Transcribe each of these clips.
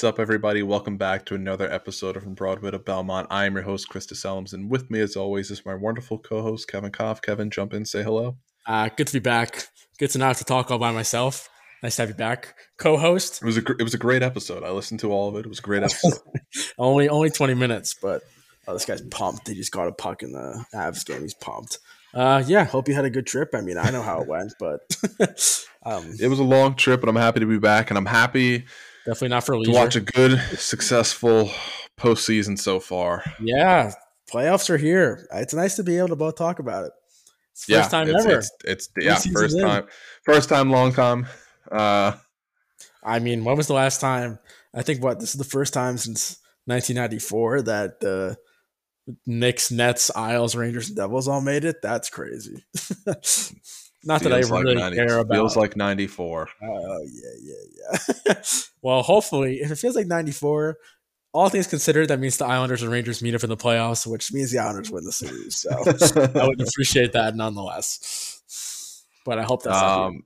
What's up, everybody? Welcome back to another episode of From Broadway to Belmont. I am your host, Krista Selms, and with me, as always, is my wonderful co-host, Kevin Koff. Kevin, jump in, say hello. Uh, good to be back. Good to not have to talk all by myself. Nice to have you back, co-host. It was a gr- it was a great episode. I listened to all of it. It was a great episode. only only twenty minutes, but oh, this guy's pumped. He just got a puck in the Avs game. He's pumped. Uh, yeah, hope you had a good trip. I mean, I know how it went, but um, it was a long trip, but I'm happy to be back, and I'm happy definitely not for leisure. to watch a good, successful postseason so far. Yeah, playoffs are here. It's nice to be able to both talk about it. It's first yeah, time it's, ever. It's, it's, yeah, first in. time, first time, long time. Uh, I mean, when was the last time? I think what this is the first time since 1994 that the Knicks, Nets, Isles, Rangers, and Devils all made it. That's crazy. Not that I like really 90, care about. Feels like 94. Oh yeah, yeah, yeah. well, hopefully, if it feels like 94, all things considered, that means the Islanders and Rangers meet up in the playoffs, which means the Islanders win the series. So I would appreciate that nonetheless. But I hope that's um,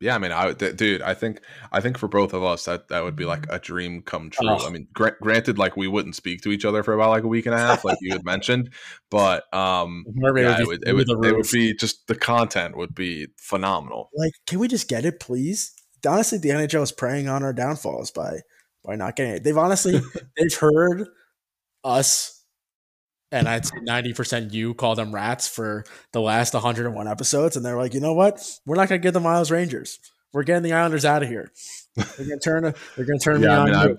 yeah, I mean, I th- dude, I think I think for both of us that that would be like a dream come true. Oh. I mean, gra- granted, like we wouldn't speak to each other for about like a week and a half, like you had mentioned, but um, yeah, it would it would, it would be just the content would be phenomenal. Like, can we just get it, please? Honestly, the NHL is preying on our downfalls by by not getting it. They've honestly they've heard us and I'd say 90% you call them rats for the last 101 episodes. And they're like, you know what? We're not going to give the Miles Rangers. We're getting the Islanders out of here. They're going to turn. They're going to turn. yeah, I mean, I, the,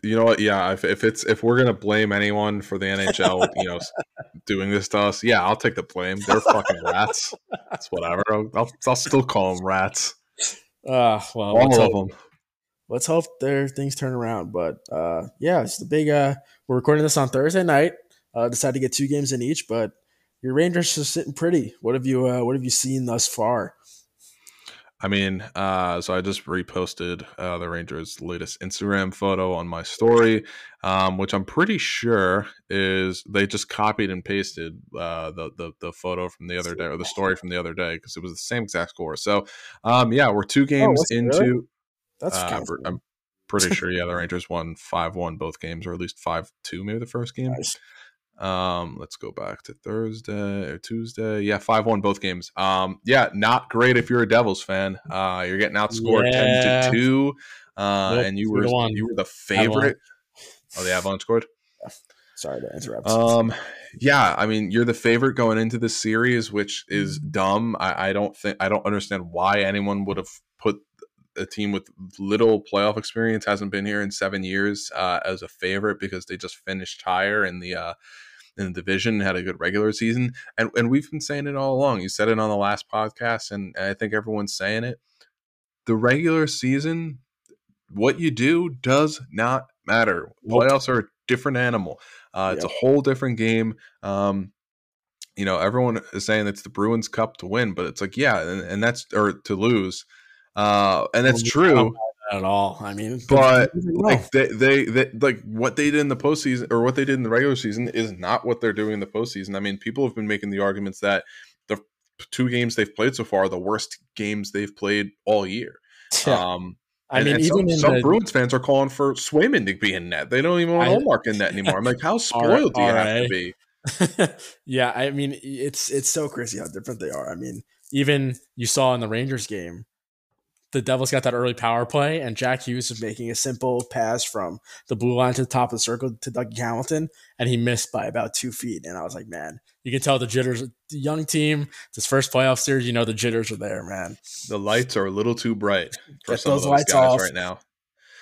the, you know what? Yeah, if, if it's if we're going to blame anyone for the NHL, you know, doing this to us, yeah, I'll take the blame. They're fucking rats. It's whatever. I'll, I'll, I'll still call them rats. Uh, well, all of them. Let's hope their things turn around. But uh, yeah, it's the big. Uh, we're recording this on Thursday night. Uh, decided to get two games in each, but your Rangers are sitting pretty. What have you uh, What have you seen thus far? I mean, uh, so I just reposted uh, the Rangers' latest Instagram photo on my story, um, which I'm pretty sure is they just copied and pasted uh, the, the the photo from the other day or the story from the other day because it was the same exact score. So, um, yeah, we're two games oh, into. Really? That's uh, I'm pretty sure. Yeah, the Rangers won five one both games, or at least five two, maybe the first game. Nice. Um, let's go back to Thursday or Tuesday. Yeah, five one both games. Um, yeah, not great if you're a Devils fan. Uh, you're getting outscored yeah. ten to two. Uh, nope, and you were you were the favorite. Oh, the Avalanche scored. Sorry to interrupt. Um, yeah, I mean, you're the favorite going into this series, which is dumb. I, I don't think I don't understand why anyone would have put a team with little playoff experience hasn't been here in seven years uh, as a favorite because they just finished higher in the uh, in the division, had a good regular season. And, and we've been saying it all along. You said it on the last podcast, and I think everyone's saying it. The regular season, what you do does not matter. Playoffs are a different animal. Uh, it's yep. a whole different game. Um, you know, everyone is saying it's the Bruins Cup to win, but it's like, yeah, and, and that's or to lose, uh, and that's true at all. I mean, but like they, they, they, like what they did in the postseason or what they did in the regular season is not what they're doing in the postseason. I mean, people have been making the arguments that the two games they've played so far are the worst games they've played all year. Yeah. Um, I and, mean, and even some, some the, Bruins fans are calling for Swayman to be in net. They don't even want Ullmark in net anymore. I'm like, how spoiled do you have to be? yeah, I mean, it's it's so crazy how different they are. I mean, even you saw in the Rangers game, the Devils got that early power play, and Jack Hughes was making a simple pass from the blue line to the top of the circle to Dougie Hamilton, and he missed by about two feet. And I was like, man, you can tell the jitters. The young team, this first playoff series, you know the jitters are there, man. The lights are a little too bright for Get some those of those lights guys off. right now.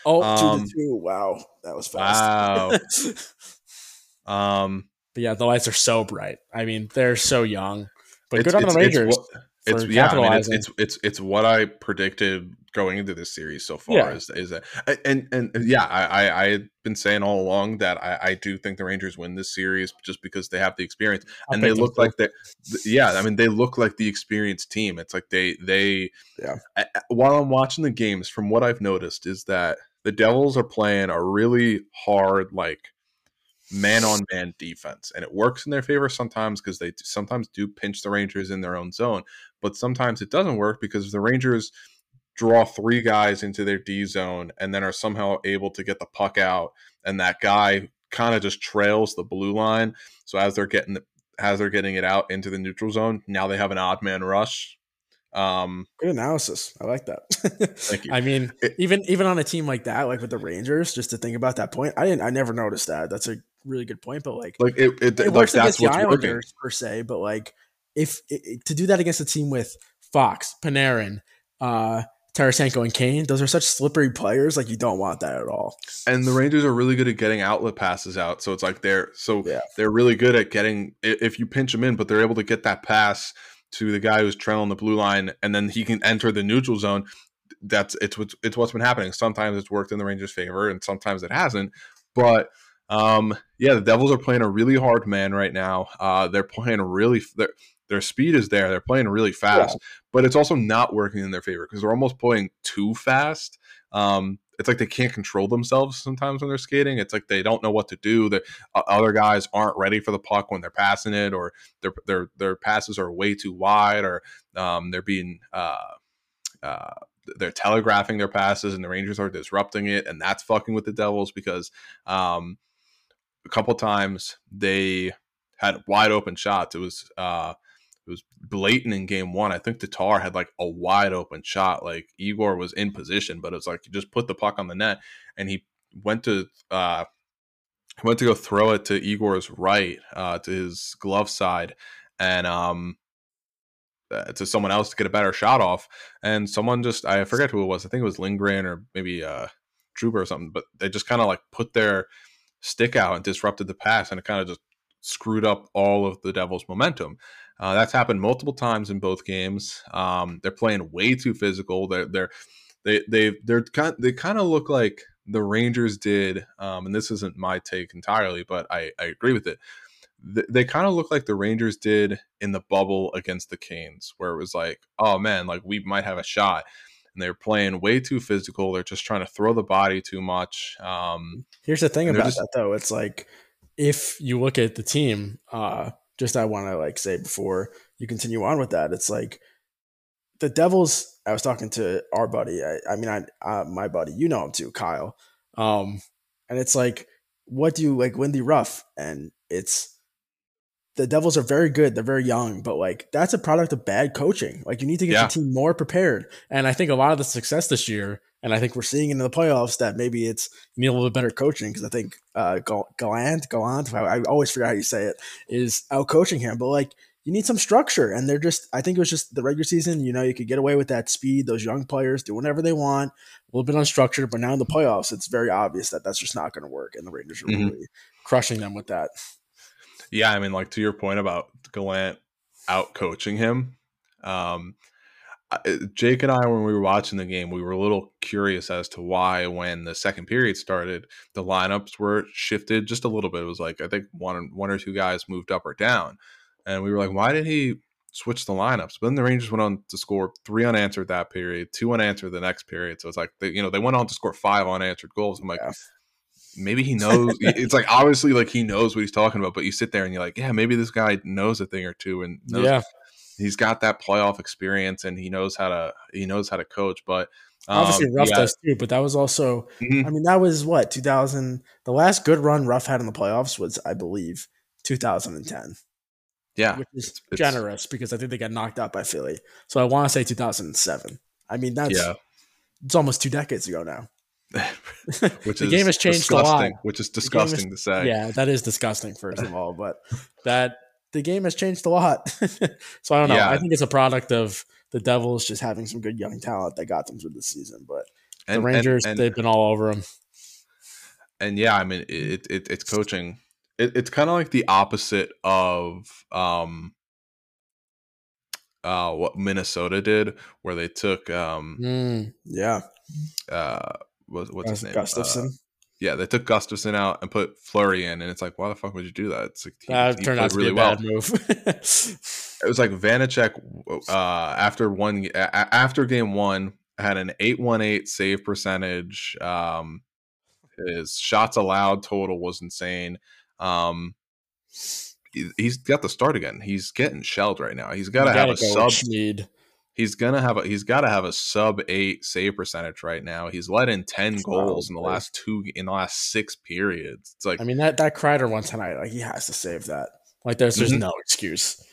Oh, um, two to two. Wow, that was fast. Wow. um, but yeah, the lights are so bright. I mean, they're so young. But good on the Rangers. It's, it's yeah, I mean, it's, it's, it's it's what I predicted going into this series so far. Yeah. Is is that and, and yeah, I I, I had been saying all along that I, I do think the Rangers win this series just because they have the experience and they look like they yeah I mean they look like the experienced team. It's like they they yeah. I, while I'm watching the games, from what I've noticed is that the Devils are playing a really hard like man on man defense and it works in their favor sometimes because they sometimes do pinch the rangers in their own zone but sometimes it doesn't work because the rangers draw three guys into their D zone and then are somehow able to get the puck out, and that guy kind of just trails the blue line. So as they're getting the, as they're getting it out into the neutral zone, now they have an odd man rush. Um, Good analysis. I like that. Thank you. I mean, It- even even on a team like that, like with the Rangers, just to think about that point, I didn't. I never noticed that. That's a really good point. But like, like it, it, it like works that's against the what's working. Islanders per se. But like, if it, to do that against a team with Fox, Panarin, uh, Tarasenko, and Kane, those are such slippery players. Like, you don't want that at all. and the Rangers are really good at getting outlet passes out. So it's like they're so Yeah. they're really good at getting if you pinch them in, but they're able to get that pass to the guy who's trailing the blue line, and then he can enter the neutral zone. That's it's what's it's what's been happening. Sometimes it's worked in the Rangers' favor, and sometimes it hasn't. But um, yeah, the Devils are playing a really hard man right now. Uh, they're playing really their their speed is there. They're playing really fast, but it's also not working in their favor because they're almost playing too fast. Um, it's like they can't control themselves sometimes when they're skating. It's like they don't know what to do. The uh, other guys aren't ready for the puck when they're passing it, or their their their passes are way too wide, or um, they're being uh, uh, they're telegraphing their passes, and the Rangers are disrupting it, and that's fucking with the Devils because um, a couple times they had wide open shots. It was uh, it was blatant in game one. I think Tatar had like a wide open shot. Like Igor was in position, but it was like just put the puck on the net and he went to uh went to go throw it to Igor's right, uh to his glove side and um uh, to someone else to get a better shot off. And someone just I forget who it was. I think it was Lindgren or maybe uh Trooper or something, but they just kind of like put their stick out and disrupted the pass and it kind of just screwed up all of the Devils' momentum. Uh, that's happened multiple times in both games. Um, they're playing way too physical. They're they're they they they're kind they kind of look like the Rangers did. Um, and this isn't my take entirely, but I I agree with it. Th- They kind of look like the Rangers did in the bubble against the Canes, where it was like, oh man, like we might have a shot, and they're playing way too physical. They're just trying to throw the body too much. Um, Here's the thing about just- that though. It's like if you look at the team, uh, just I want to like say before you continue on with that, it's like the Devils. I was talking to our buddy. I, I mean, I uh, my buddy, you know him too, Kyle. Um, and it's like, what do you like, Lindy Ruff? And it's the Devils are very good. They're very young, but like that's a product of bad coaching. Like you need to get Yeah. the team more prepared. And I think a lot of the success this year, and I think we're seeing in the playoffs that maybe it's you need a little bit better coaching because I think uh, Gal- Gallant, Gallant, I I always forget how you say it, is out coaching him. But like you need some structure, and they're just. I think it was just the regular season. You know, you could get away with that speed. Those young players do whatever they want, a little bit unstructured. But now in the playoffs, it's very obvious that that's just not going to work, and the Rangers are Mhm. really crushing them with that. yeah, I mean, like to your point about Gallant out coaching him, um, Uh, Jake and I, when we were watching the game, we were a little curious as to why, when the second period started, the lineups were shifted just a little bit. It was like I think one one or two guys moved up or down, and we were like, why did he switch the lineups? But then the Rangers went on to score three unanswered that period, two unanswered the next period. So it's like they, you know, they went on to score five unanswered goals. I'm like, Yeah. maybe he knows. it's like obviously like he knows what he's talking about, but you sit there and you're like, yeah, maybe this guy knows a thing or two and knows yeah, he's got that playoff experience and he knows how to he knows how to coach. But um, obviously Ruff yeah, does too. But that was also mhm, I mean, that was what 2000. The last good run Ruff had in the playoffs was, I believe, 2010, yeah, which is it's- it's- generous because I think they got knocked out by Philly. So I want to say 2007. I mean, that's yeah. it's almost two decades ago now. Which the is game has changed a lot. Which is game is- disgusting to say. Yeah, that is disgusting. First of all, but that the game has changed a lot. so I don't know. Yeah. I think it's a product of the Devils just having some good young talent that got them through the season. But And, the and- Rangers, and, they've been all over them. and yeah, I mean it, it it's coaching. It, it's kind of like the opposite of um uh what Minnesota did, where they took um Mm, yeah, uh what, what's his name? Uh, Gustavsson. Yeah, they took Gustavsson out and put Fleury in, and it's like, why the fuck would you do that? It's like he, that he turned out to be a bad move. It was like Vanecek uh, after one after game one had an eight one eight save percentage. Um, his shots allowed total was insane. Um, he, he's got to start again. He's getting shelled right now. He's got to have a go sub. Schmid. He's gonna have a he's got to have a sub eight save percentage right now. He's let in ten goals in the last two in the last six periods. It's like I mean that that Kreider one tonight, like he has to save that. Like there's there's Mhm. no excuse.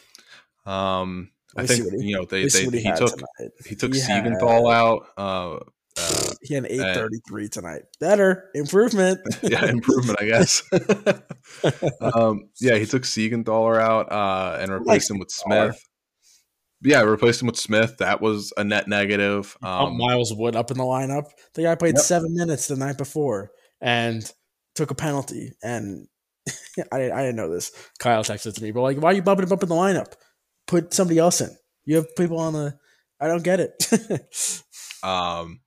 um I Let me see think he- you know they, they what he, took tonight. he took He Siegenthal out. Uh, uh, He had an eight thirty three tonight. Better improvement. yeah, improvement, I guess. um, yeah, he took Siegenthaler out uh, and replaced him with. Smith. Yeah, replaced him with Smith. That was a net negative. Um, Miles Wood up in the lineup. The guy played Yep. seven minutes the night before and took a penalty. And I didn't, I didn't know this. Kyle texted to me, but like, why are you bumping him up in the lineup? Put somebody else in. You have people on the. I don't get it. um,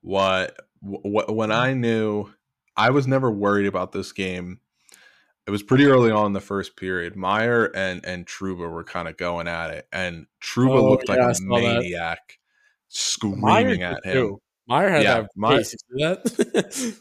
what, what when I knew I was never worried about this game. It was pretty early on in the first period. Meier and and Trouba were kind of going at it, and Trouba Oh, looked like yeah, I a saw that. maniac, screaming Meier at him. too. Meier had Yeah, that Meier- pace. You see that?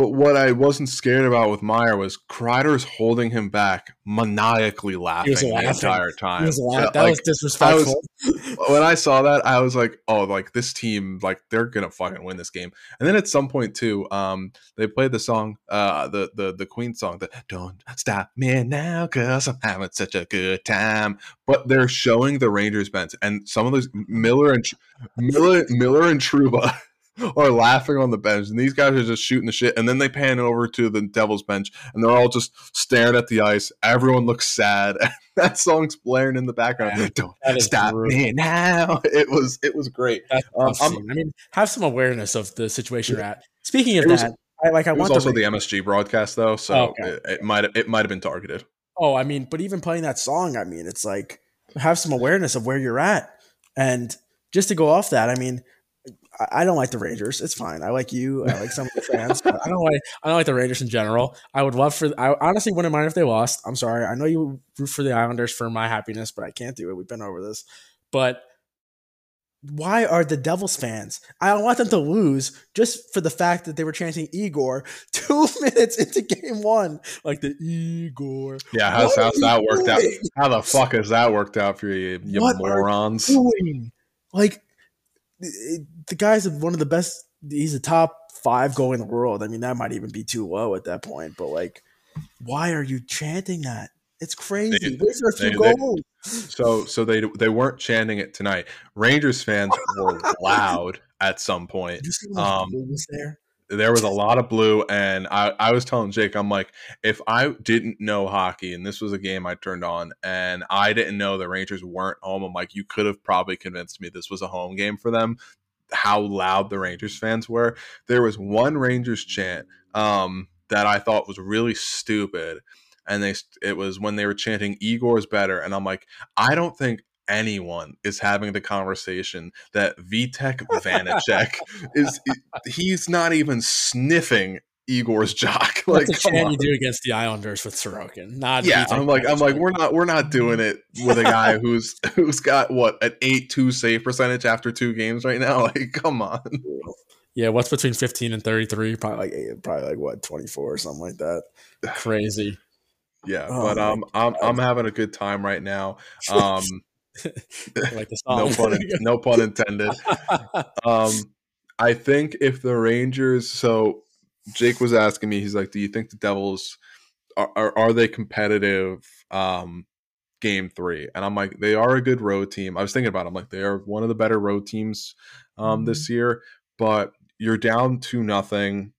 But what I wasn't scared about with Meier was Kreider's holding him back, maniacally laughing, the laughing. entire time. Was that like, was disrespectful. when I saw that, I was like, "Oh, like this team, like they're gonna fucking win this game." And then at some point too, um, they played the song, uh, the the the Queen song, the "Don't Stop Me Now" because I'm having such a good time. But they're showing the Rangers bench, and some of those Miller and Miller Miller and Trouba. Are laughing on the bench, and these guys are just shooting the shit. And then they pan over to the Devils bench, and they're all just staring at the ice. Everyone looks sad. that song's blaring in the background. Don't stop brutal. me now. It was it was great. Um, tough I'm- scene. I mean, have some awareness of the situation you're at. Speaking of was- that, I like. I want also the. the MSG broadcast though, so Okay. it, it might it might have been targeted. oh, I mean, but even playing that song, I mean, it's like have some awareness of where you're at, and just to go off that, I mean. I- I don't like the Rangers. It's fine. I like you. I like some of the fans. but I don't like. I don't like the Rangers in general. I would love for. I honestly wouldn't mind if they lost. I'm sorry. I know you root for the Islanders for my happiness, but I can't do it. We've been over this. But why are the Devils fans? I don't want them to lose just for the fact that they were chanting Igor two minutes into game one, like the Igor. Yeah, how's, how's you that worked out? How the fuck has that worked out for you, you What are morons? Doing like the the guy's one of the best. He's a top five goal in the world. I mean, that might even be too low at that point. But like, why are you chanting that? It's crazy. They- Where's our few they- goals? So so they they weren't chanting it tonight. Rangers fans were loud at some point. Did you see Um, there? There was a lot of blue and I, I was telling jake i'm like if i didn't know hockey and this was a game i turned on and i didn't know the rangers weren't home i'm like you could have probably convinced me this was a home game for them how loud the rangers fans were. There was one rangers chant um, that i thought was really stupid and they it was when they were chanting igor's better and i'm like i don't think anyone is having the conversation that Vitek Vanecek is he's not even sniffing Igor's jock. Like, what can on. you do against the Islanders with Sorokin. Not Yeah, Vitek I'm like, I'm like, we're not, we're not doing it with a guy who's who's got what an eight two save percentage after two games right now. Like, come on. Yeah, what's between 15 and 33? Probably like eight, probably like what 24 or something like that. Crazy. Yeah, Oh but um, I'm I'm having a good time right now. Um, like the song. no pun, no pun intended. Um, I think if the Rangers, so Jake was asking me, he's like, "Do you think the Devils are are, are they competitive?" Um, game three, and I'm like, they are a good road team. I was thinking about, it. I'm like, they are one of the better road teams um this year, but you're down to nothing.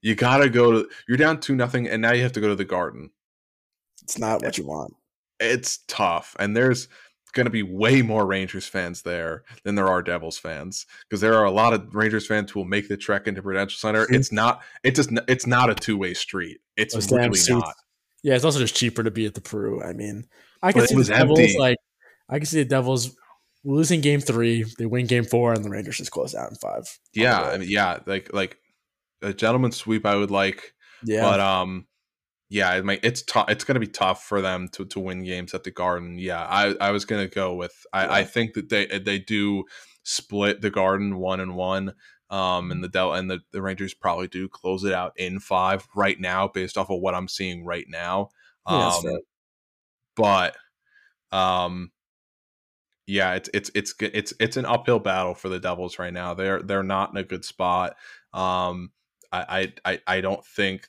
You gotta go to. You're down to nothing, and now you have to go to the Garden. it's not what you want. It's tough, and there's going to be way more Rangers fans there than there are Devils fans because there are a lot of Rangers fans who will make the trek into Prudential Center. True. It's not. It just. It's not a two way street. It's Those really not. Yeah, it's also just cheaper to be at the Pru. I mean, I can But see the Devils empty. like I can see the Devils losing game three, they win game four, and the Rangers just close out in five. Yeah, I mean, yeah, like like a gentleman's sweep. I would like, Yeah. but um, yeah, it might, it's tough. It's going to be tough for them to to win games at the Garden. Yeah, I I was going to go with. I I think that they they do split the Garden one and one. Um, and the Del and the, the Rangers probably do close it out in five right now, based off of what I'm seeing right now. Yeah, Um, fair. but um, yeah, it's it's it's it's it's an uphill battle for the Devils right now. They're they're not in a good spot. Um, I I I don't think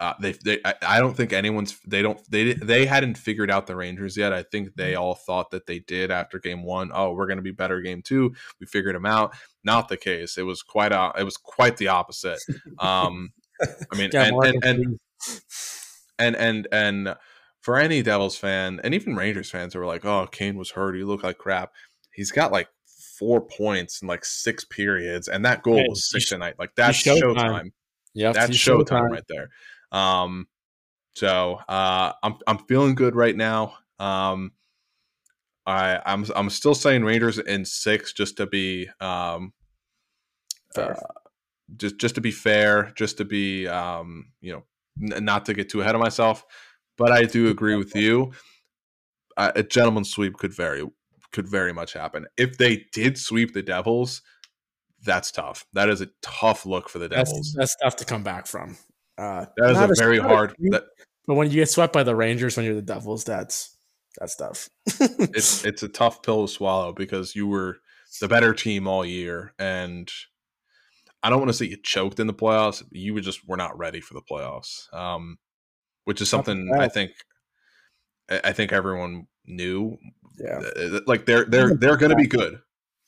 uh, they, they I don't think anyone's they don't they they hadn't figured out the Rangers yet. I think they all thought that they did after game one. Oh, we're going to be better game two. We figured them out. Not the case. It was quite a it was quite the opposite. Um, I mean, and, and, and and and and for any Devils fan and even Rangers fans who were like, "Oh, Kane was hurt. He looked like crap." He's got like four points in like six periods, and that goal was six tonight. Like that's showtime. showtime. Yeah, that's showtime, showtime right there. Um, so uh, I'm I'm feeling good right now. Um, I I'm I'm still saying Rangers in six just to be um, uh, just just to be fair, just to be um, you know n- not to get too ahead of myself. But I do agree with you. Uh, a gentleman's sweep could very could very much happen if they did sweep the Devils. That's tough. That is a tough look for the Devils. That's, that's tough to come back from. Uh, that is a, a very hard. that, but when you get swept by the Rangers when you're the Devils, that's that's tough. it's it's a tough pill to swallow because you were the better team all year, and I don't want to say you choked in the playoffs. You were just were not ready for the playoffs, um, which is something I think I think everyone knew. Yeah, like they're they're they're going to be good.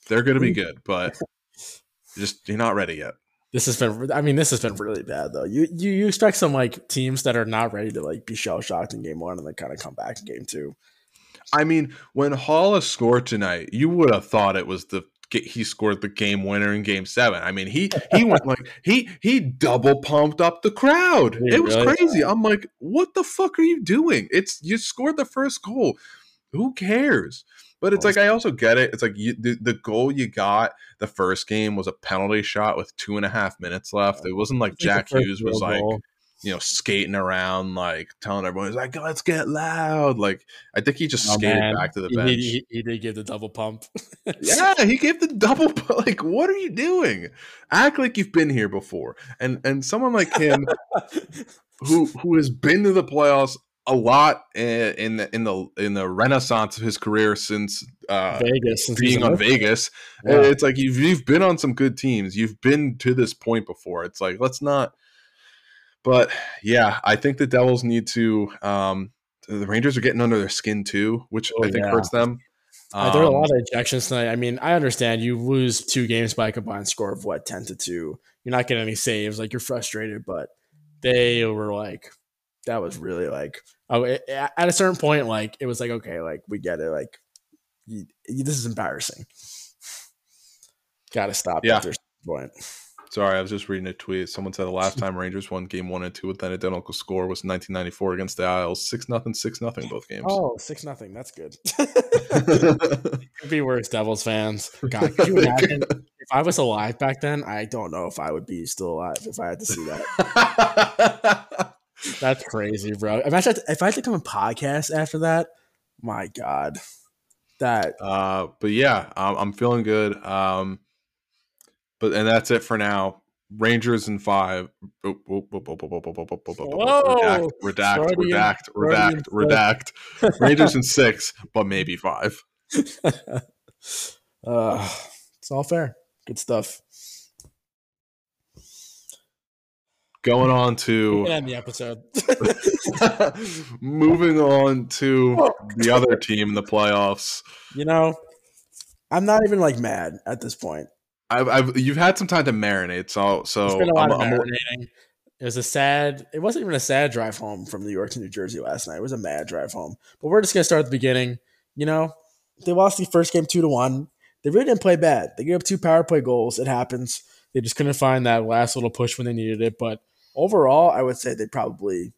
They're going to be good, but just you're not ready yet. This has been. I mean, this has been really bad though. You you, you expect some like teams that are not ready to like be shell shocked in game one and then kind of come back in game two. I mean, when Haula scored tonight, you would have thought it was the he scored the game winner in game seven. I mean, he he went like he he double pumped up the crowd. it was really? crazy. I'm like, what the fuck are you doing? It's you scored the first goal. Who cares? But it's like I also get it. It's like you, the, the goal you got the first game was a penalty shot with two and a half minutes left. It wasn't like Jack Hughes was like goal. you know skating around like telling everyone he's like let's get loud. Like I think he just oh, skated man. back to the bench. He, he, he, did give the double pump. yeah, he gave the double. Pump. Like what are you doing? Act like you've been here before. And and someone like him. who who has been to the playoffs a lot in the in the in the renaissance of his career since uh, Vegas, since being on Vegas. Yeah. It's like you've you've been on some good teams. You've been to this point before. It's like let's not. But yeah, I think the Devils need to. Um, the Rangers are getting under their skin too, which oh, I think yeah. hurts them. Um, uh, there are a lot of ejections tonight. I mean, I understand you lose two games by a combined score of what ten to two. You're not getting any saves. Like you're frustrated, but they were like that was really like oh it, at a certain point like it was like okay like we get it like you, you, this is embarrassing. Gotta stop yeah. at this point. Sorry i was just reading a tweet. Someone said the last time rangers won game one and two with an identical score was 1994 against the isles. Six nothing six nothing both games. Oh six nothing that's good. Could be worse devils fans. God could you imagine if i was alive back then i don't know if i would be still alive if i had to see that that's crazy, bro. Imagine if I had to come and podcast after that. My God, that. Uh, but yeah, um, I'm feeling good. Um, but and that's it for now. Rangers in five. Redact, redact, redact, redact, redact. Rangers in six, but maybe five. uh, it's all fair. Good stuff. Going on to end the episode. moving on to the other team in the playoffs. You know, I'm not even like mad at this point. I've, I've you've had some time to marinate, so so it's been a lot I'm, of marinating. it was a sad. It wasn't even a sad drive home from New York to New Jersey last night. It was a mad drive home. But we're just gonna start at the beginning. You know, they lost the first game two to one. They really didn't play bad. They gave up two power play goals. It happens. They just couldn't find that last little push when they needed it. But overall, I would say they probably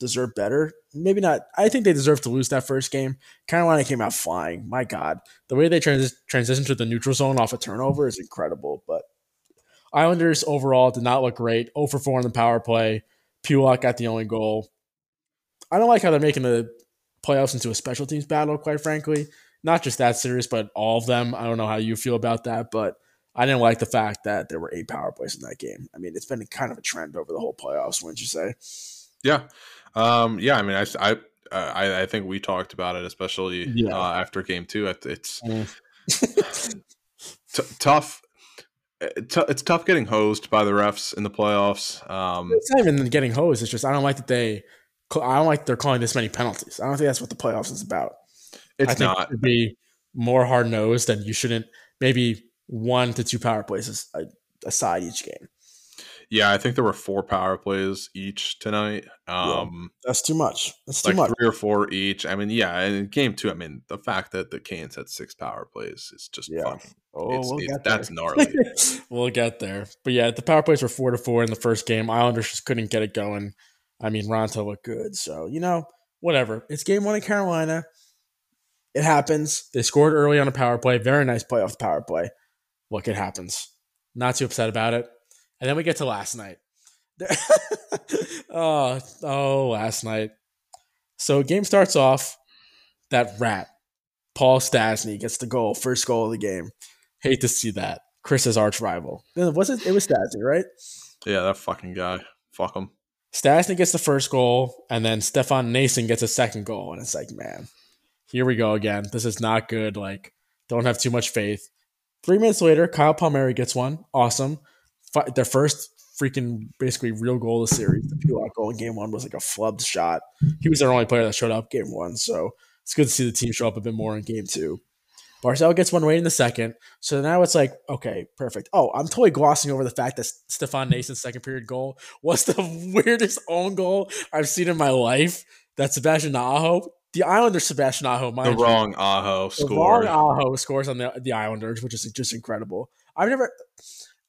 deserve better. Maybe not. I think they deserve to lose that first game. Carolina came out flying. My God, the way they trans- transitioned to the neutral zone off a turnover is incredible. But Islanders overall did not look great. 0 for 4 on the power play. Pulock got the only goal. I don't like how they're making the playoffs into a special teams battle, quite frankly. Not just that series, but all of them. I don't know how you feel about that, but I didn't like the fact that there were eight power plays in that game. I mean, it's been kind of a trend over the whole playoffs, wouldn't you say? Yeah. Um, yeah, I mean, I, I uh, I, I think we talked about it, especially Yeah. uh, after game two. It's Mm. t- tough. uh, T- it's tough getting hosed by the refs in the playoffs. Um, It's not even getting hosed. It's just I don't like that they. I don't like they're calling this many penalties. I don't think that's what the playoffs is about. It's not. it be more hard nosed, and you shouldn't maybe one to two power plays aside each game. Yeah, I think there were four power plays each tonight. Um, That's too much. That's too like much. three or four each. I mean, yeah, and in game two, I mean, the fact that the Canes had six power plays is just Yeah. fucking. Oh, it's, we'll it's- get there. that's gnarly. we'll get there. But yeah, the power plays were four to four in the first game. Islanders just couldn't get it going. I mean, Raanta looked good. So, you know, whatever. It's game one in Carolina. It happens. They scored early on a power play. Very nice play off the power play. Look, it happens. Not too upset about it. And then we get to last night. oh, oh, last night. So game starts off. That rat, Paul Stastny, gets the goal, first goal of the game. Hate to see that. Chris's arch rival. Was it? It was Stastny, right? yeah, that fucking guy. Fuck him. Stastny gets the first goal, and then Stefan Noesen gets a second goal, and it's like, man, here we go again. This is not good. Like, don't have too much faith. Three minutes later, Kyle Palmieri gets one. Awesome. Fi- Their first freaking basically real goal of the series. The Pulock goal in game one was like a flubbed shot. He was their only player that showed up game one, so it's good to see the team show up a bit more in game two. Barzal gets one right in the second. So now it's like, okay, perfect. Oh, I'm totally glossing over the fact that Stefan Noesen's second period goal was the weirdest own goal I've seen in my life. That Sebastian Aho, the Islanders Sebastian Aho, The you, wrong Aho the scored. wrong Aho scores on the the Islanders, which is just incredible. I've never,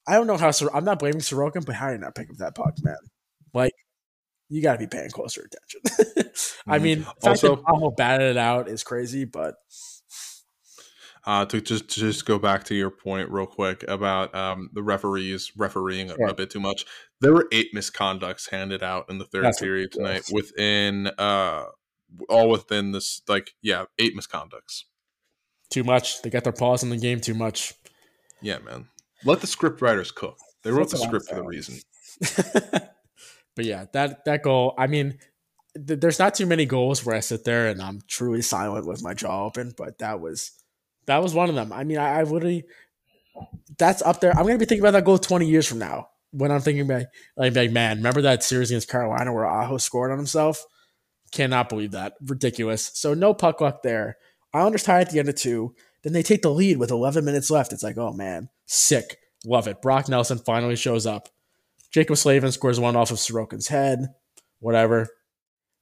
I don't know how. I'm not blaming Sorokin, but how did he not pick up that puck, man? Like, you got to be paying closer attention. I Mhm. mean, the fact Also- that Aho batted it out is crazy, but Uh, to just to just go back to your point real quick about um, the referees refereeing a, bit too much. There were eight misconducts handed out in the third That's period tonight within uh, all within this like yeah eight misconducts. too much. They got their paws in the game too much. Yeah, man. Let the script writers cook. They wrote That's the script for the reason. but yeah, that that goal. I mean, th- there's not too many goals where I sit there and I'm truly silent with my jaw open. But that was that was one of them. I mean, I, I literally that's up there. I'm gonna be thinking about that goal 20 years from now when I'm thinking about like, like man, remember that series against Carolina where Aho scored on himself? Cannot believe that. Ridiculous. So no puck luck there. Islanders tie at the end of two. Then they take the lead with 11 minutes left. It's like, oh man, sick. Love it. Brock Nelson finally shows up. Jaccob Slavin scores one off of Sorokin's head, whatever.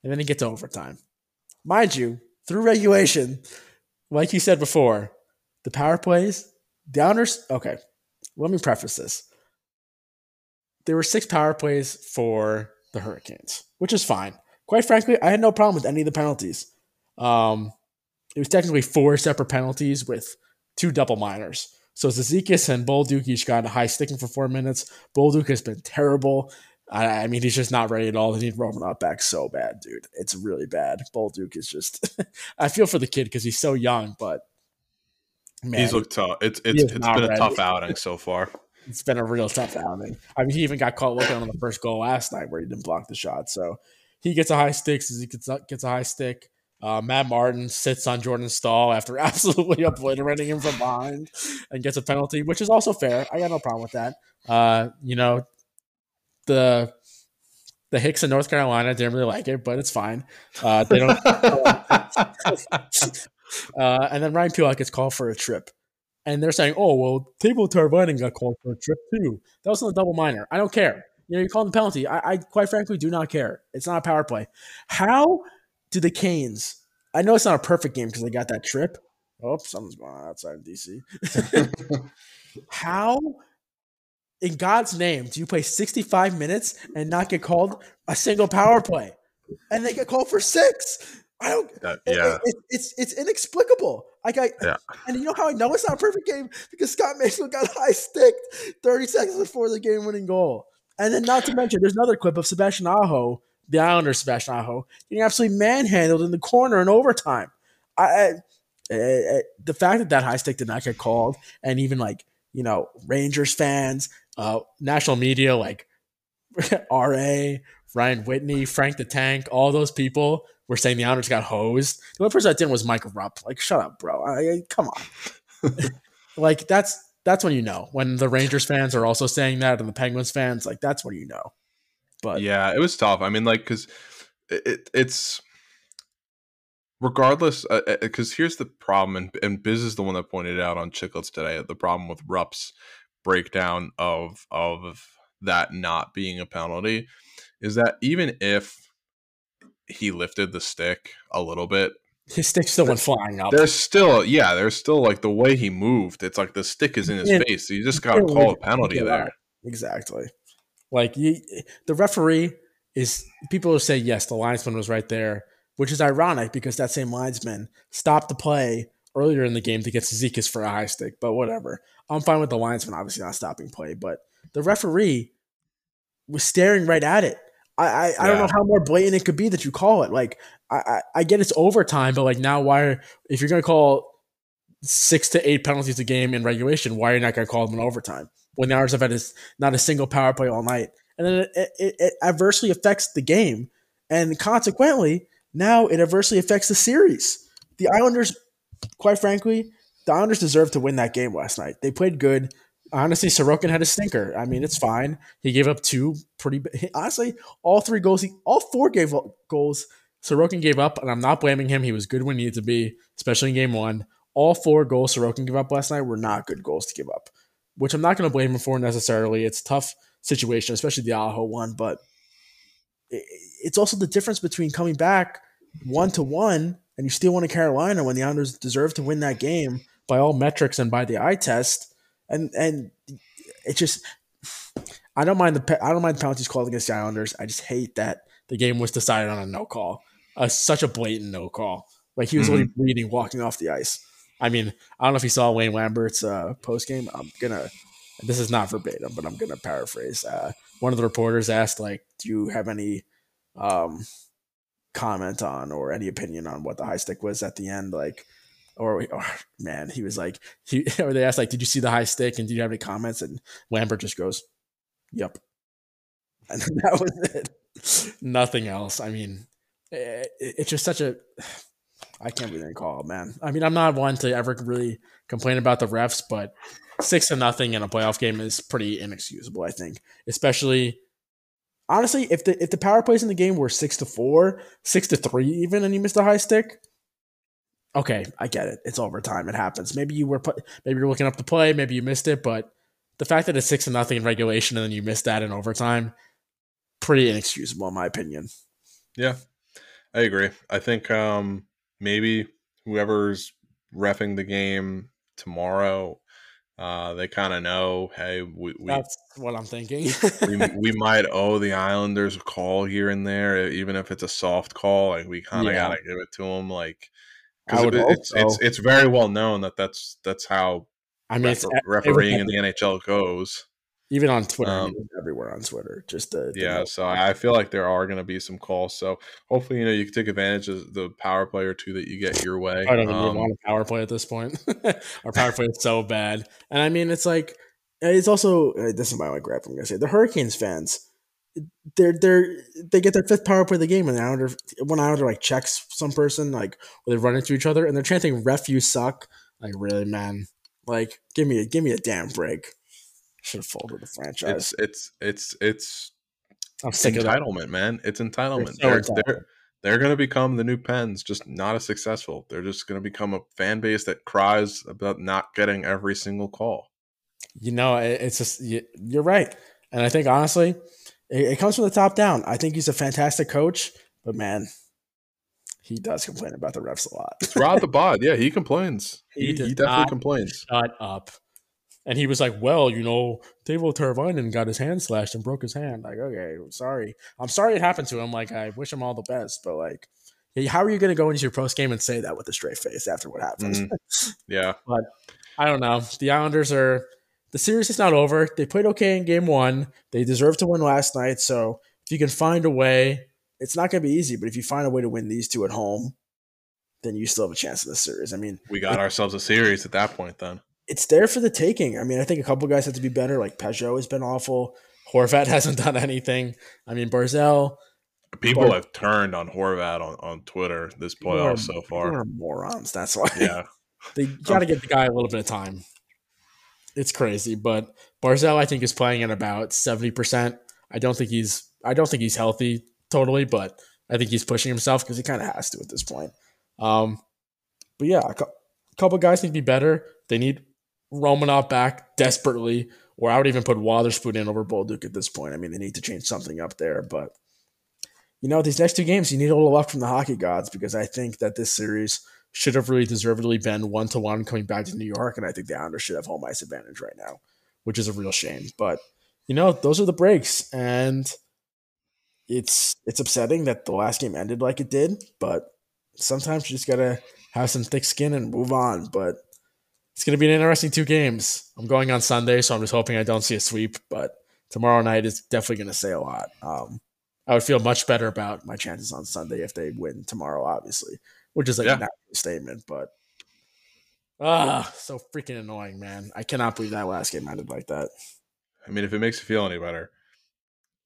And then he gets overtime. Mind you, through regulation, like you said before, the power plays, downers. Okay, let me preface this. There were six power plays for the Hurricanes, which is fine. Quite frankly, I had no problem with any of the penalties. Um, it was technically four separate penalties with two double minors. So Cizikas and Bolduc each got a high sticking for four minutes. Bolduc has been terrible. I, I mean, he's just not ready at all. They need Romanov back so bad, dude. It's really bad. Bolduc is just. I feel for the kid because he's so young, but man, He's looked tough. It's it's it's been a tough outing so far. it's been a real tough outing. I mean, he even got caught looking on the first goal last night where he didn't block the shot. So he gets a high stick. He gets a, gets a high stick. Uh, Matt Martin sits on Jordan Staal after absolutely obliterating him from behind and gets a penalty, which is also fair. I got no problem with that. Uh, you know, the the Hicks in North Carolina didn't really like it, but it's fine. Uh, they don't. uh, and then Ryan Pulock gets called for a trip. And they're saying, oh, well, Teuvo Teravainen got called for a trip too. That was on a double minor. I don't care. You know, you call the penalty. I, I quite frankly do not care. It's not a power play. How do the Canes? I know it's not a perfect game because they got that trip. Oh, something's going on outside of DC. How, in God's name, do you play 65 minutes and not get called a single power play? And they get called for six. I don't. Uh, yeah. it- it's it's inexplicable. Like I, Yeah. and you know how I know it's not a perfect game because Scott Mayfield got high sticked 30 seconds before the game winning goal. And then, not to mention, there's another clip of Sebastian Aho, the Islanders Sebastian Aho, getting absolutely manhandled in the corner in overtime. I, I, I- the fact that that high stick did not get called, and even like you know Rangers fans, uh, national media like RA, Ryan Whitney, Frank the Tank, all those people were saying the Islanders got hosed. The only person that didn't was Mike Rupp. Like, shut up, bro. I, come on. like that's that's when you know when the Rangers fans are also saying that and the Penguins fans like that's when you know. But yeah, it was tough. I mean, like because it, it, it's regardless because uh, here's the problem and, and biz is the one that pointed out on Chiclets today the problem with rupp's breakdown of of that not being a penalty is that even if he lifted the stick a little bit his stick still went flying up there's still yeah there's still like the way he moved it's like the stick is in his yeah. face so you just gotta call a penalty there exactly like you, the referee is people will say yes the linesman was right there which is ironic because that same linesman stopped the play earlier in the game to get Cizikas for a high stick, but whatever. I'm fine with the linesman obviously not stopping play, but the referee was staring right at it. I I. I don't know how more blatant it could be that you call it. Like I, I, I get it's overtime, but like now why are, if you're gonna call six to eight penalties a game in regulation, why are you not gonna call them in overtime? When the Oilers have had a, not a single power play all night. And then it, it, it adversely affects the game. And consequently, now it adversely affects the series. The Islanders, quite frankly, the Islanders deserve to win that game last night. They played good. Honestly, Sorokin had a stinker. I mean, it's fine. He gave up two pretty. Honestly, all three goals, he, all four gave up goals. Sorokin gave up, and I'm not blaming him. He was good when he needed to be, especially in game one. All four goals Sorokin gave up last night were not good goals to give up, which I'm not going to blame him for necessarily. It's a tough situation, especially the Aho one, but it's also the difference between coming back one to one and you still won to Carolina when the Islanders deserve to win that game by all metrics and by the eye test. And and it just I don't mind the I don't mind penalties called against the Islanders. I just hate that the game was decided on a no call, uh, such a blatant no call. Like he was mm-hmm. bleeding walking off the ice. I mean, I don't know if you saw Lane Lambert's uh, post game. I'm gonna. This is not verbatim, but I'm gonna paraphrase. Uh, one of the reporters asked, like, "Do you have any um, comment on or any opinion on what the high stick was at the end, like, or, or man, he was like, he or they asked like, did you see the high stick and did you have any comments? And Lambert just goes, "Yep," and that was it. Nothing else. I mean, it, it's just such a. I can't really call it, man. I mean, I'm not one to ever really complain about the refs, but six to nothing in a playoff game is pretty inexcusable. I think, especially honestly, if the if the power plays in the game were six to four, six to three, even, and you missed a high stick, okay, I get it. It's overtime. It happens. Maybe you were put, maybe you're looking up the play, maybe you missed it, but the fact that it's six to nothing in regulation and then you missed that in overtime, pretty inexcusable in my opinion. Yeah, I agree. I think um, maybe whoever's refing the game tomorrow uh, they kind of know, hey, we, we, that's what I'm thinking. we, we might owe the Islanders a call here and there, even if it's a soft call. Like we kind of yeah. gotta give it to them, like because it, it's, so. it's it's very well known that that's that's how I mean, refer- refereeing in the NHL goes even on Twitter, um, everywhere on Twitter. Just to, yeah, so I feel like there are going to be some calls. So hopefully, you know, you can take advantage of the power play or two that you get your way. I don't um, even want a power play at this point. Our power play is so bad, and I mean, it's like it's also uh, this is my only grab. I'm gonna say the Hurricanes fans. They're they're they get their fifth power play of the game, and Islander one Islander like checks some person like where they run into each other, and they're chanting "ref you suck." Like really, man. Like give me a give me a damn break. Should have folded the franchise. It's it's it's it's I'm sick entitlement, of man. It's entitlement. So they're, they're they're going to become the new Pens, just not as successful. They're just going to become a fan base that cries about not getting every single call. You know, it's just you're right, and I think honestly, it, it comes from the top down. I think he's a fantastic coach, but man, he does complain about the refs a lot. Rod the bod, yeah, he complains. He, he, he definitely complains. Shut up. And he was like, "Well, you know, Teuvo Teravainen got his hand slashed and broke his hand. Like, okay, sorry. I'm sorry it happened to him. Like, I wish him all the best, but like, how are you going to go into your post game and say that with a straight face after what happened? Mm, yeah, but I don't know. The Islanders are the series is not over. They played okay in game one. They deserve to win last night. So if you can find a way, it's not going to be easy. But if you find a way to win these two at home, then you still have a chance in the series. I mean, we got it, ourselves a series at that point. Then it's there for the taking. I mean, I think a couple guys have to be better. Like Pageau has been awful. Horvat hasn't done anything. I mean, Barzal, People But- have turned on Horvat on, on Twitter this playoff are- so far. morons. That's why. Yeah. They got to give the guy a little bit of time. It's crazy, but Barzal I think is playing at about seventy percent. I don't think he's I don't think he's healthy totally, but I think he's pushing himself because he kind of has to at this point. Um, but yeah, a cou- couple guys need to be better. They need Romanov back desperately, or I would even put Wotherspoon in over Bolduc at this point. I mean, they need to change something up there, but you know, these next two games, you need a little luck from the hockey gods because I think that this series should have really deservedly been one to one coming back to New York, and I think the Islanders should have home ice advantage right now, which is a real shame. But you know, those are the breaks, and it's it's upsetting that the last game ended like it did. But sometimes you just gotta have some thick skin and move on. But it's gonna be an interesting two games. I'm going on Sunday, so I'm just hoping I don't see a sweep. But tomorrow night is definitely gonna say a lot. Um, I would feel much better about my chances on Sunday if they win tomorrow, obviously, which is like Yeah. a natural statement. But ah, so freaking annoying, man! I cannot believe that last game ended like that. I mean, if it makes you feel any better,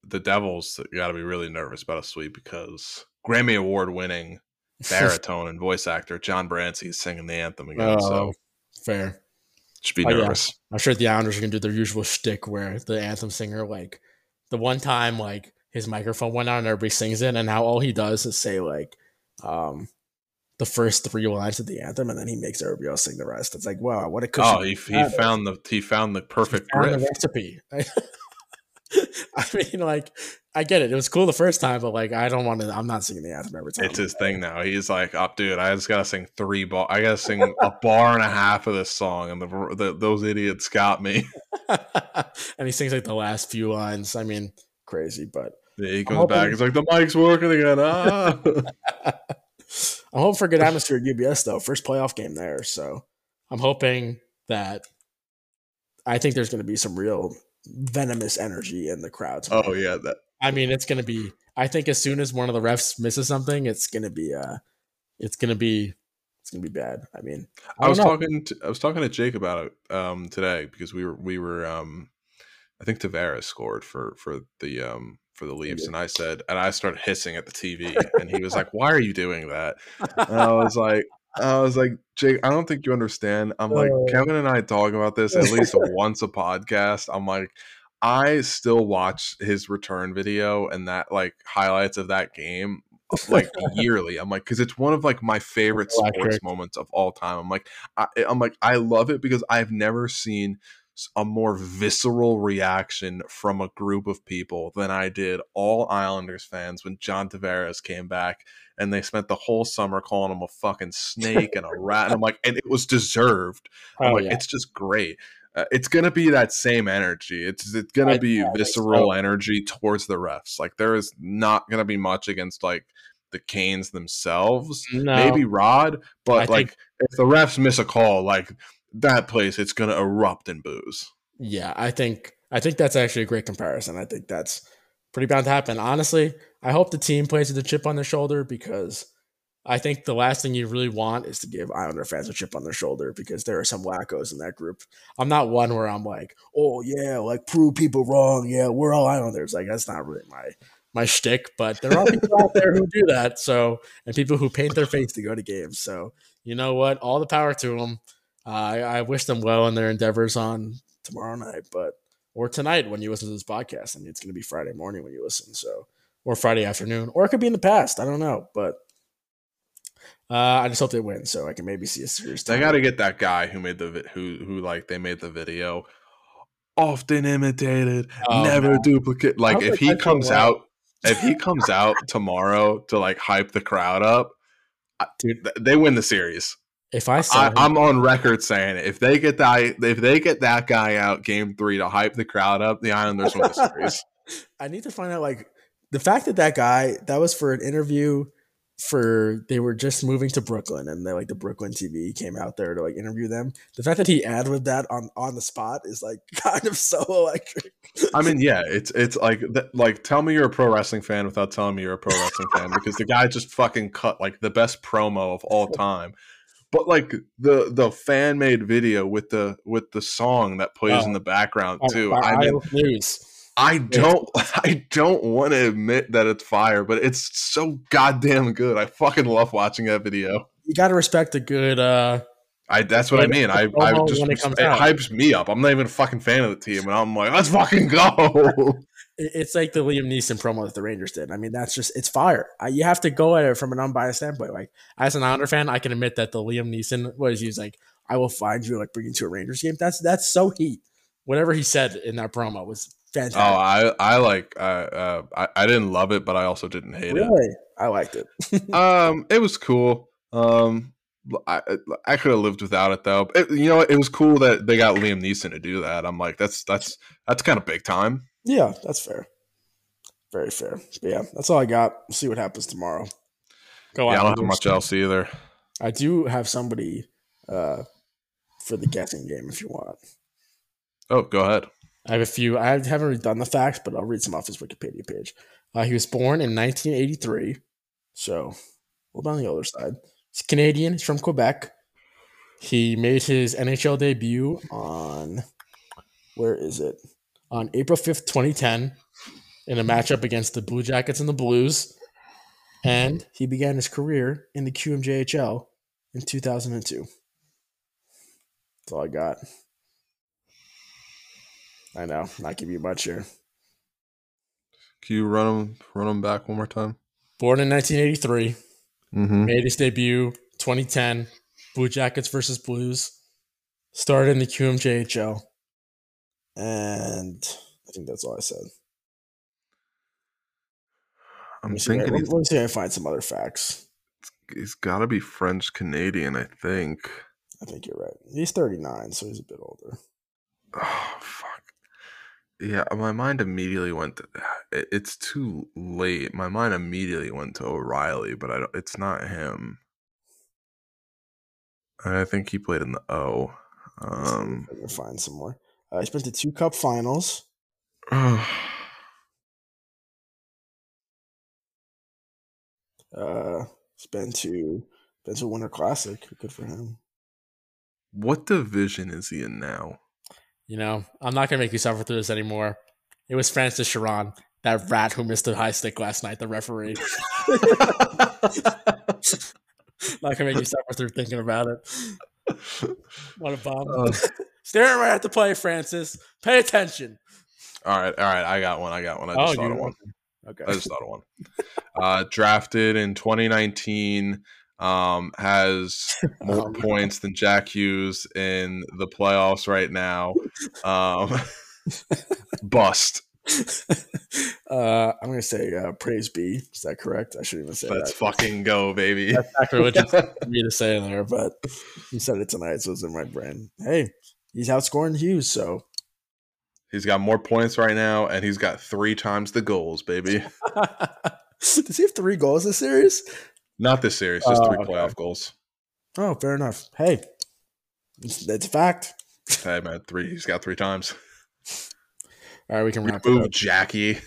the Devils got to be really nervous about a sweep because Grammy Award winning baritone and voice actor John Brancy is singing the anthem again. Oh, so fair. should be Oh, yeah. nervous. I'm sure the Islanders are gonna do their usual shtick where the anthem singer, like the one time, like his microphone went out and everybody sings it, and now all he does is say like um the first three lines of the anthem, and then he makes everybody else sing the rest. It's like, wow, what a cushion. Oh, he, he found the he found the perfect found the recipe. I mean, like, I get it. It was cool the first time, but like, I don't want to. I'm not singing the anthem every time. It's his thing now. He's like, "Oh, dude, I just gotta sing three bar. I gotta sing a bar and a half of this song, and the, the those idiots got me." and he sings like the last few lines. I mean, crazy, but Yeah, he comes hoping- back. He's like, "The mic's working again." Ah. I'm hoping for good atmosphere at UBS though. First playoff game there, so I'm hoping that I think there's going to be some real venomous energy in the crowd. tonight. oh yeah, that I mean, it's going to be. I think as soon as one of the refs misses something, it's going to be. Uh, it's going to be. It's going to be bad. I mean, I, I was know. talking. To, I was talking to Jake about it um, today because we were we were. Um, I think Tavares scored for for the um, for the Leafs, and I said, and I started hissing at the TV, and he was like, "Why are you doing that?" And I was like, I was like, Jake, I don't think you understand. I'm like, Uh. Kevin and I talk about this at least once a podcast. I'm like, I still watch his return video and that like highlights of that game like yearly. I'm like, because it's one of like my favorite sports moments of all time. I'm like, I, I'm like, I love it because I've never seen a more visceral reaction from a group of people than I did all Islanders fans when John Tavares came back and they spent the whole summer calling him a fucking snake and a rat. And I'm like, and it was deserved. I'm Oh, like, yeah. it's just great. Uh, it's gonna be that same energy. It's it's gonna I- be think visceral so. energy towards the refs. Like there is not gonna be much against like the Canes themselves. No. Maybe Rod, but I like think- if the refs miss a call, like that place, it's gonna erupt in booze. Yeah, I think I think that's actually a great comparison. I think that's pretty bound to happen. Honestly, I hope the team plays with a chip on their shoulder because I think the last thing you really want is to give Islander fans a chip on their shoulder because there are some wackos in that group. I'm not one where I'm like, oh yeah, like prove people wrong. Yeah, we're all Islanders. Like that's not really my my shtick, but there are people out there who do that. So and people who paint their face to go to games. So you know what? All the power to them. Uh, I, I wish them well in their endeavors on tomorrow night, but or tonight when you listen to this podcast. I mean, it's going to be Friday morning when you listen, so or Friday afternoon, or it could be in the past. I don't know, but uh, I just hope they win so I can maybe see a series. They tie. got to get that guy who made the vi- who who like they made the video. Often imitated, Oh, never no. duplicate. Like if he comes out, if he comes out tomorrow to like hype the crowd up, Dude. they win the series. If I saw, I, I'm on record saying it. If they get that, if they get that guy out game three to hype the crowd up, the Islanders win the series. I need to find out like the fact that that guy that was for an interview for they were just moving to Brooklyn and they like the Brooklyn TV came out there to like interview them. The fact that he ad with that on on the spot is like kind of so electric. I mean, yeah, it's it's like like tell me you're a pro wrestling fan without telling me you're a pro wrestling fan because the guy just fucking cut like the best promo of all time. But like the the fan made video with the with the song that plays Oh. in the background Oh, too. I mean, News. I don't I don't want to admit that it's fire, but it's so goddamn good. I fucking love watching that video. You got to respect a good. uh I that's what I mean. I, I just it, it hypes me up. I'm not even a fucking fan of the team, and I'm like, let's fucking go. It's like the Liam Neeson promo that the Rangers did. I mean, that's just it's fire. I, you have to go at it from an unbiased standpoint. Like as an Islander fan, I can admit that the Liam Neeson was he's like, I will find you, like bring you to a Rangers game. That's that's so heat. Whatever he said in that promo was fantastic. Oh, I I like uh, uh I I didn't love it, but I also didn't hate it. really? it. I liked it. um, it was cool. Um, I I could have lived without it though. It, you know, it was cool that they got Liam Neeson to do that. I'm like, that's that's that's kind of big time. Yeah, that's fair. Very fair. But yeah, that's all I got. We'll see what happens tomorrow. Go yeah, I don't have much else either. I do have somebody uh, for the guessing game if you want. Oh, go ahead. I have a few. I haven't really done the facts, but I'll read some off his Wikipedia page. Uh, he was born in 1983, so a little on the older side. He's Canadian. He's from Quebec. He made his NHL debut on where is it? On April 5th, 2010, in a matchup against the Blue Jackets and the Blues. And he began his career in the QMJHL in 2002. That's all I got. I know, not give you much here. Can you run them run them back one more time? Born in 1983, mm-hmm. made his debut 2010, Blue Jackets versus Blues. Started in the QMJHL, and I think that's all I said. I'm thinking. Let me see if I find some other facts. He's got to be French Canadian, I think. I think you're right. He's 39, so he's a bit older. Oh fuck! Yeah, my mind immediately went. To, it's too late. My mind immediately went to O'Reilly, but I don't, it's not him. I think he played in the O. Um, I'm find some more. Uh, he's been to two Cup Finals. uh, he's been to been to Winter Classic. Good for him. What division is he in now? You know, I'm not gonna make you suffer through this anymore. It was Francis Charron, that rat who missed the high stick last night, the referee. not gonna make you suffer through thinking about it. What a bomb. Uh, Staring right at the play, Francis. Pay attention. All right, all right. I got one. I got one. I just oh, thought of one. Okay. I just thought of one. Uh, drafted in 2019 um, has more oh, points than Jack Hughes in the playoffs right now. Um, bust. Uh, I'm gonna say uh, praise be. Is that correct? I shouldn't even say Let's that. fucking go, baby. That's sacrilegious for me to say there, but you said it tonight, so it's in my brain. Hey, he's outscoring Hughes, so he's got more points right now, and he's got three times the goals, baby. Does he have three goals this series? Not this series, just uh, three okay. playoff goals. Oh, fair enough. Hey, that's a fact. Hey man, three. He's got three times. All right, we can wrap Move, Jackie.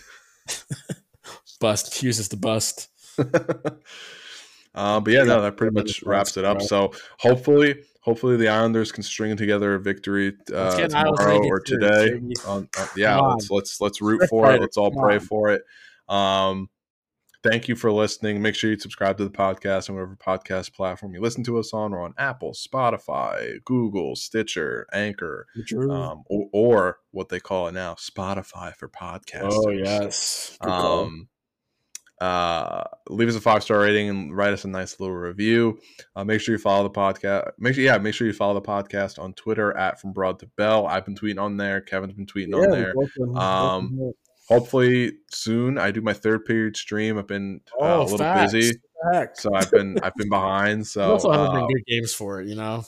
bust. Is the bust. uh, but yeah, no, that pretty much wraps it up. So hopefully, hopefully the Islanders can string together a victory uh, tomorrow or today. uh, yeah, let's let's let's root for it. Let's all pray for it. Um, Thank you for listening. Make sure you subscribe to the podcast on whatever podcast platform you listen to us on. We're on Apple, Spotify, Google, Stitcher, Anchor, um, or, or, what they call it now, Spotify for podcasts. Oh yes. Um, uh, leave us a five star rating and write us a nice little review. Uh, make sure you follow the podcast. Make sure, yeah, make sure you follow the podcast on Twitter at From Broad to Bell. I've been tweeting on there. Kevin's been tweeting yeah, on there. Welcome, um, welcome hopefully soon. I do my third period stream. I've been uh, oh, a little facts. busy, facts. so I've been I've been behind. So also haven't been uh, good games for it, you know.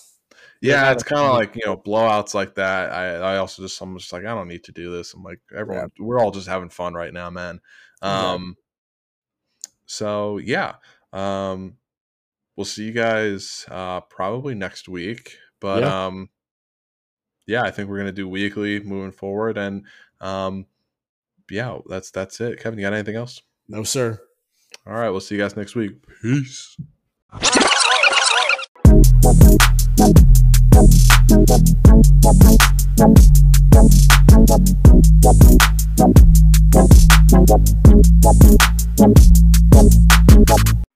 Yeah, it's kind of like you know blowouts like that. I I also just I'm just like I don't need to do this. I'm like everyone, yeah. we're all just having fun right now, man. Um, yeah. so yeah, um, we'll see you guys uh probably next week, but yeah. um, yeah, I think we're gonna do weekly moving forward, and um yeah, that's that's it. Kevin, you got anything else? No, sir. All right, we'll see you guys next week. Peace.